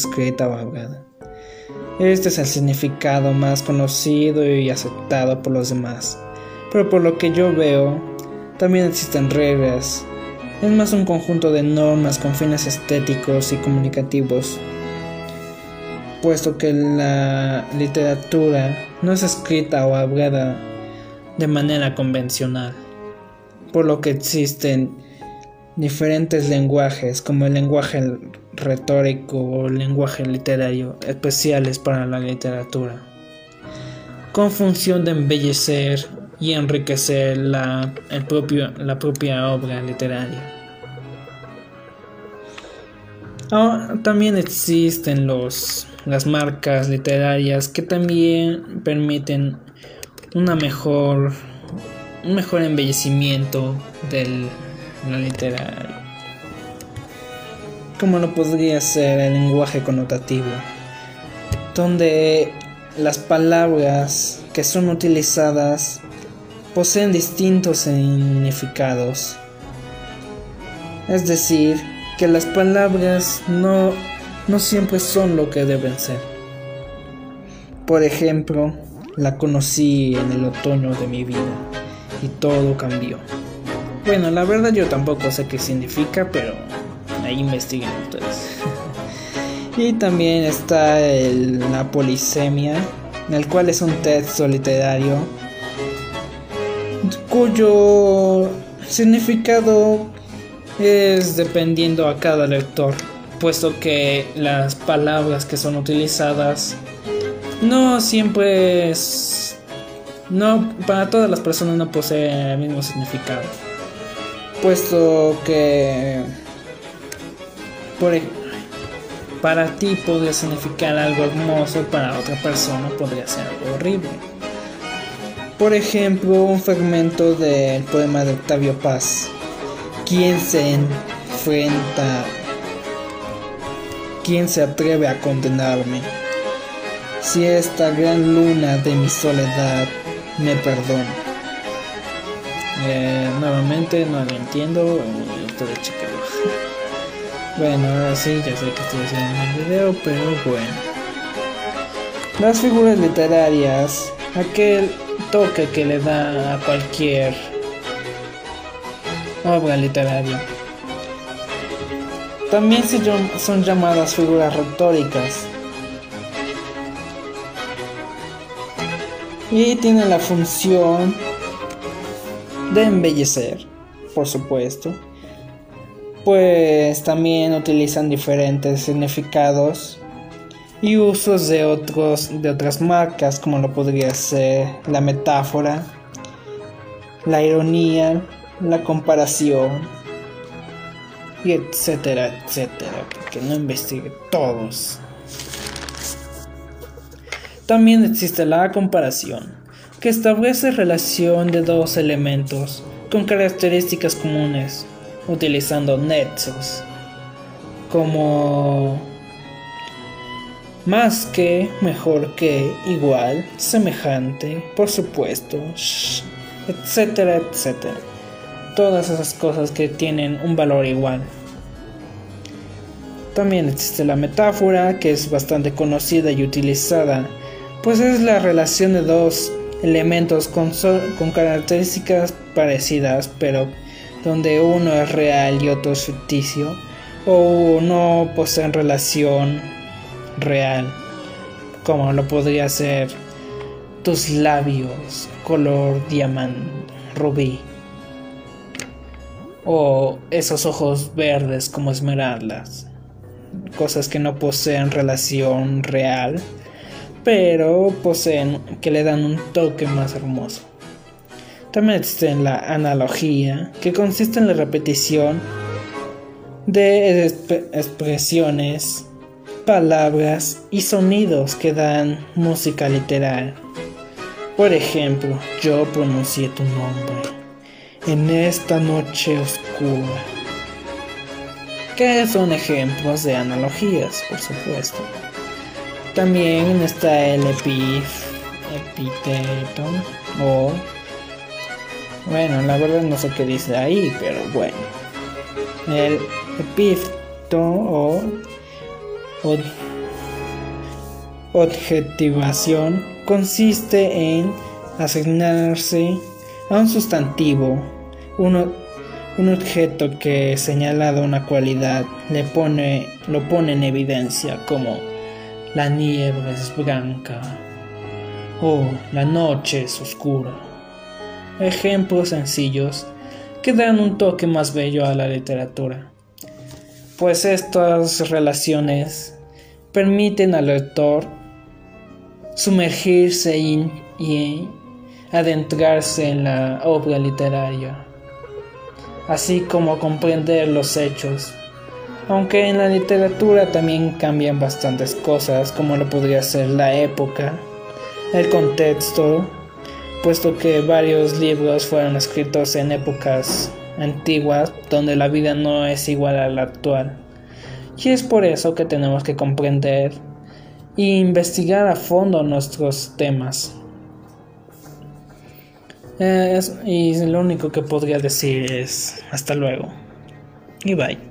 escrita o hablada. Este es el significado más conocido y aceptado por los demás, pero por lo que yo veo, también existen reglas. Es más un conjunto de normas con fines estéticos y comunicativos, puesto que la literatura no es escrita o hablada de manera convencional, por lo que existen diferentes lenguajes como el lenguaje retórico o lenguaje literario especiales para la literatura, con función de embellecer y enriquecer la, el propio, la propia obra literaria. Ah, también existen los, las marcas literarias que también permiten una mejor, un mejor embellecimiento del la literario. Como lo podría ser el lenguaje connotativo, donde las palabras que son utilizadas poseen distintos significados. Es decir, que las palabras no, no siempre son lo que deben ser. Por ejemplo, la conocí en el otoño de mi vida y todo cambió. Bueno, la verdad yo tampoco sé qué significa, pero investiguen ustedes. y también está la polisemia, el cual es un texto literario cuyo significado es dependiendo a cada lector, puesto que las palabras que son utilizadas no siempre es no para todas las personas no posee el mismo significado puesto que por, para ti podría significar algo hermoso, para otra persona podría ser algo horrible. Por ejemplo, un fragmento del poema de Octavio Paz. ¿Quién se enfrenta? ¿Quién se atreve a condenarme? Si esta gran luna de mi soledad me perdona. Eh, nuevamente no lo entiendo. Ustedes Bueno, ahora sí, ya sé que estoy haciendo un video, pero bueno. Las figuras literarias, aquel toque que le da a cualquier obra literaria. También son llamadas figuras retóricas. Y tienen la función de embellecer, por supuesto. Pues también utilizan diferentes significados y usos de otros de otras marcas como lo podría ser la metáfora, la ironía, la comparación y etcétera, etcétera, porque no investigue todos. También existe la comparación, que establece relación de dos elementos con características comunes, utilizando nexos como más que, mejor que, igual, semejante, por supuesto, etcétera, etcétera. Todas esas cosas que tienen un valor igual. También existe la metáfora, que es bastante conocida y utilizada, pues es la relación de dos elementos con, con características parecidas, pero donde uno es real y otro es ficticio, o no poseen relación real, como lo podría ser tus labios color diamante rubí, o esos ojos verdes como esmeraldas, cosas que no poseen relación real pero poseen que le dan un toque más hermoso. También existe la analogía, que consiste en la repetición de expresiones, palabras y sonidos que dan música literal. Por ejemplo, yo pronuncié tu nombre en esta noche oscura. Que son ejemplos de analogías, por supuesto. También está el epíteto o bueno, la verdad no sé qué dice ahí, pero bueno. El epíteto o, o objetivación consiste en asignarse a un sustantivo, un objeto que señalado una cualidad le pone, lo pone en evidencia como la nieve es blanca o la noche es oscura. Ejemplos sencillos que dan un toque más bello a la literatura, pues estas relaciones permiten al lector sumergirse y adentrarse en la obra literaria así como comprender los hechos. Aunque en la literatura también cambian bastantes cosas, como lo podría ser la época, el contexto, puesto que varios libros fueron escritos en épocas antiguas donde la vida no es igual a la actual. Y es por eso que tenemos que comprender e investigar a fondo nuestros temas. Eh, y lo único que podría decir es hasta luego. Y bye.